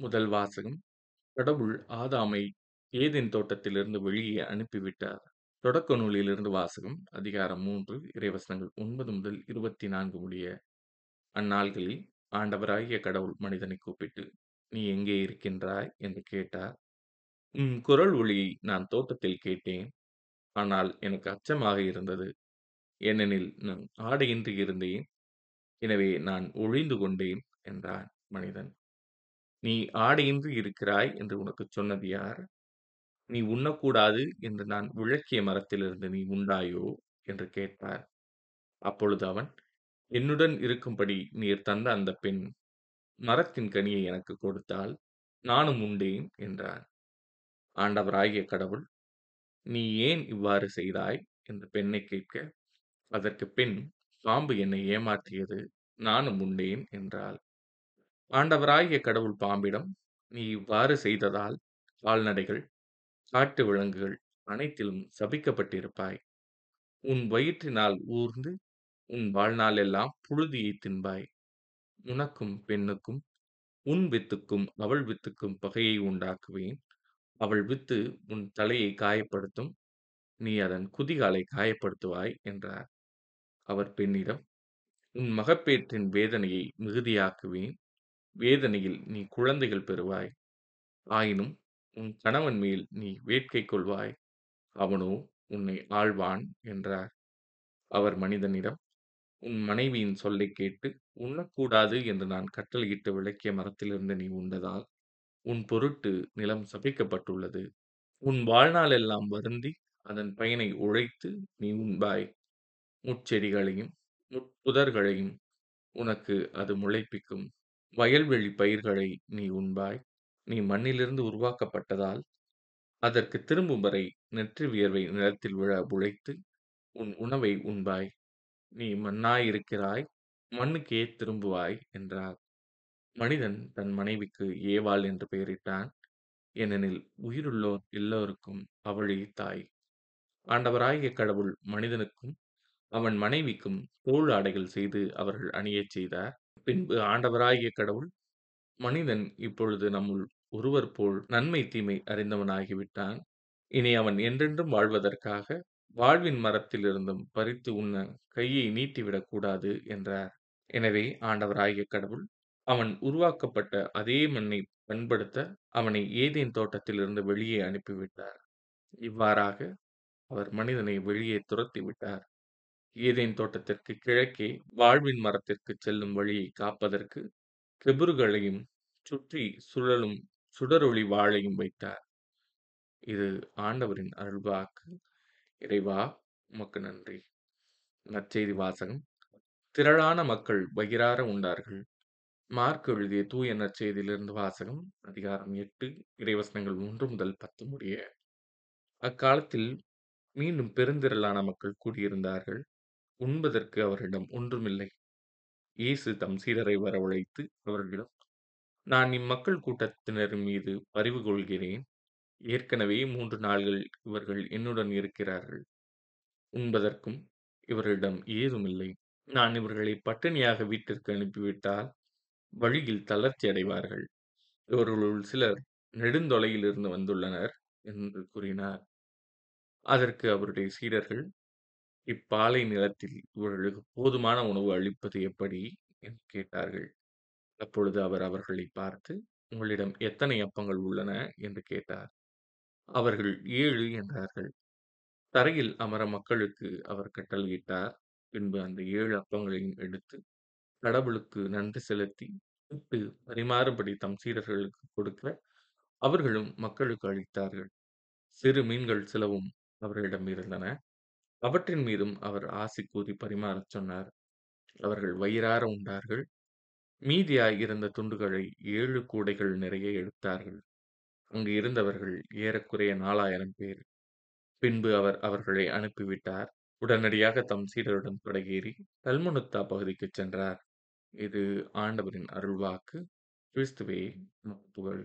முதல் வாசகம் கடவுள் ஆதாமை ஏதேன் தோட்டத்திலிருந்து வெளியே அனுப்பிவிட்டார். தொடக்க நூலிலிருந்து வாசகம் அதிகாரம் மூன்று இறைவசனங்கள் ஒன்பது முதல் இருபத்தி நான்கு முடிய. அந்நாள்களில் ஆண்டவராகிய கடவுள் மனிதனை கூப்பிட்டு, நீ எங்கே இருக்கின்றாய்? என்று கேட்டார். உம் குரல் ஒளியை நான் தோட்டத்தில் கேட்டேன். ஆனால் எனக்கு அச்சமாக இருந்தது. ஏனெனில் நான் ஆடையின்றி இருந்தேன். எனவே நான் ஒழிந்து கொண்டேன் என்றான் மனிதன். நீ ஆடையின்றி இருக்கிறாய் என்று உனக்குச் சொன்னது யார்? நீ உண்ணக்கூடாது என்று நான் விளக்கிய மரத்திலிருந்து நீ உண்டாயோ? என்று கேட்டார். அப்பொழுது அவன், என்னுடன் இருக்கும்படி நீர் தந்த அந்தப் பெண் மரத்தின் கனியை எனக்குக் கொடுத்தாள். நானும் உண்டேன் என்றான். ஆண்டவராகிய கடவுள், நீ ஏன் இவ்வாறு செய்தாய்? என்று பெண்ணைக் கேட்க, அதற்குப் பெண், பாம்பு என்னை ஏமாற்றியது. நானும் உண்டேன் என்றாள். ஆண்டவராகிய கடவுள் பாம்பிடம், நீ இவ்வாறு செய்ததால் கால்நடைகள், காட்டு விலங்குகள் அனைத்திலும் சபிக்கப்பட்டிருப்பாய். உன் வயிற்றினால் ஊர்ந்து உன் வாழ்நாளெல்லாம் புழுதியைத் தின்பாய். உனக்கும் பெண்ணுக்கும் உன் வித்துக்கும் அவள் வித்துக்கும் பகையை உண்டாக்குவேன். அவள் வித்து உன் தலையை காயப்படுத்தும். நீ அதன் குதிகாலை காயப்படுத்துவாய் என்றார். அவர் பெண்ணிடம், உன் மகப்பேற்றின் வேதனையை மிகுதியாக்குவேன். வேதனையில் நீ குழந்தைகள் பெறுவாய். ஆயினும் உன் கணவன் மேல் நீ வேட்கை கொள்வாய். அவனோ உன்னை ஆள்வான் என்றார். அவர் மனிதனிடம், உன் மனைவியின் சொல்லைக் கேட்டு உண்ணக்கூடாது என்று நான் கட்டளையிட்டு விளக்கிய மரத்திலிருந்து நீ உண்டதால் உன் பொருட்டு நிலம் சபிக்கப்பட்டுள்ளது. உன் வாழ்நாளெல்லாம் வருந்தி அதன் பயனை உழைத்து நீ உண்பாய். முட்செடிகளையும் முட்புதர்களையும் உனக்கு அது முளைப்பிக்கும். வயல்வெளிப் பயிர்களை நீ உண்பாய். நீ மண்ணிலிருந்து உருவாக்கப்பட்டதால் அதற்குத் திரும்பும் வரை நெற்றி வியர்வை நிலத்தில் விழ உழைத்து உன் உணவை உண்பாய். நீ மண்ணாயிருக்கிறாய். மண்ணுக்கே திரும்புவாய் என்றார். மனிதன் தன் மனைவிக்கு ஏவாள் என்று பெயரிட்டான். ஏனெனில் உயிருள்ளோர் எல்லோருக்கும் அவளே தாய். ஆண்டவராகிய கடவுள் மனிதனுக்கும் அவன் மனைவிக்கும் தோல் ஆடைகள் செய்து அவர்கள் அணியச் செய்தார். பின்பு ஆண்டவராகிய கடவுள், மனிதன் இப்பொழுது நம்முள் ஒருவர் போல் நன்மை தீமை அறிந்தவனாகிவிட்டான். இனி அவன் என்றென்றும் வாழ்வதற்காக வாழ்வின் மரத்திலிருந்தும் பறித்து உண்ண கையை நீட்டிவிடக் கூடாது என்றார். எனவே ஆண்டவராகிய கடவுள் அவன் உருவாக்கப்பட்ட அதே மண்ணை பண்படுத்த அவனை ஏதேன் தோட்டத்திலிருந்து வெளியே அனுப்பிவிட்டார். இவ்வாறாக அவர் மனிதனை வெளியே துரத்திவிட்டார். ஏதேன் தோட்டத்திற்கு கிழக்கே வாழ்வின் மரத்திற்குச் செல்லும் வழியைக் காப்பதற்கு கெபுறுகளையும் சுற்றி சுழலும் சுடரொளி வாளையும் வைத்தார். இது ஆண்டவரின் அருள்வாக்கு. இறைவா உமக்கு நன்றி. நற்செய்தி வாசகம் திரளான மக்கள் வயிறார உண்டார்கள். மார்க் எழுதிய தூய நற்செய்தியிலிருந்து வாசகம் அதிகாரம் எட்டு இறைவசனங்கள் ஒன்று முதல் பத்து முடிய. அக்காலத்தில் மீண்டும் பெருந்திரளான மக்கள் கூடியிருந்தார்கள். உண்பதற்கு அவரிடம் ஒன்றுமில்லை. இயேசு தம் சீடரை வரவழைத்து அவர்களிடம், நான் இம்மக்கள் கூட்டத்தினர் மீது பரிவு கொள்கிறேன். ஏற்கனவே மூன்று நாள்கள் இவர்கள் என்னுடன் இருக்கிறார்கள். உண்பதற்கும் இவர்களிடம் ஏதுமில்லை. நான் இவர்களை பட்டினியாக வீட்டிற்கு அனுப்பிவிட்டால் வழியில் தளர்ச்சி அடைவார்கள். இவர்களுள் சிலர் நெடுந்தொலையிலிருந்து வந்துள்ளனர் என்று கூறினார். அதற்கு அவருடைய சீடர்கள், இப்பாலை நிலத்தில் இவர்களுக்கு போதுமான உணவு அளிப்பது எப்படி? என்று கேட்டார்கள். அப்பொழுது அவர் அவர்களைப் பார்த்து, உங்களிடம் எத்தனை அப்பங்கள் உள்ளன? என்று கேட்டார். அவர்கள் ஏழு என்றார்கள். தரையில் அமர மக்களுக்கு அவர் கட்டளையிட்டார். பின்பு அந்த ஏழு அப்பங்களையும் எடுத்து கடவுளுக்கு நன்றி செலுத்தி விட்டு பரிமாறும்படி தம் சீடர்களுக்குக் கொடுக்க அவர்களும் மக்களுக்கு அளித்தார்கள். சிறு மீன்கள் சிலவும் அவர்களிடம் இருந்தன. அவற்றின் மீதும் அவர் ஆசி கூறி பரிமாறச் சொன்னார். அவர்கள் வயிறார உண்டார்கள். மீதியாய் இருந்த துண்டுகளை ஏழு கூடைகள் நிறைய எடுத்தார்கள். அங்கு இருந்தவர்கள் ஏறக்குறைய நாலாயிரம் பேர். பின்பு அவர் அவர்களை அனுப்பிவிட்டார். உடனடியாக தம் சீடருடன் படகேறி கல்முனுத்தா பகுதிக்குச் சென்றார். இது ஆண்டவரின் அருள்வாக்கு. கிறிஸ்துவே புகழ்.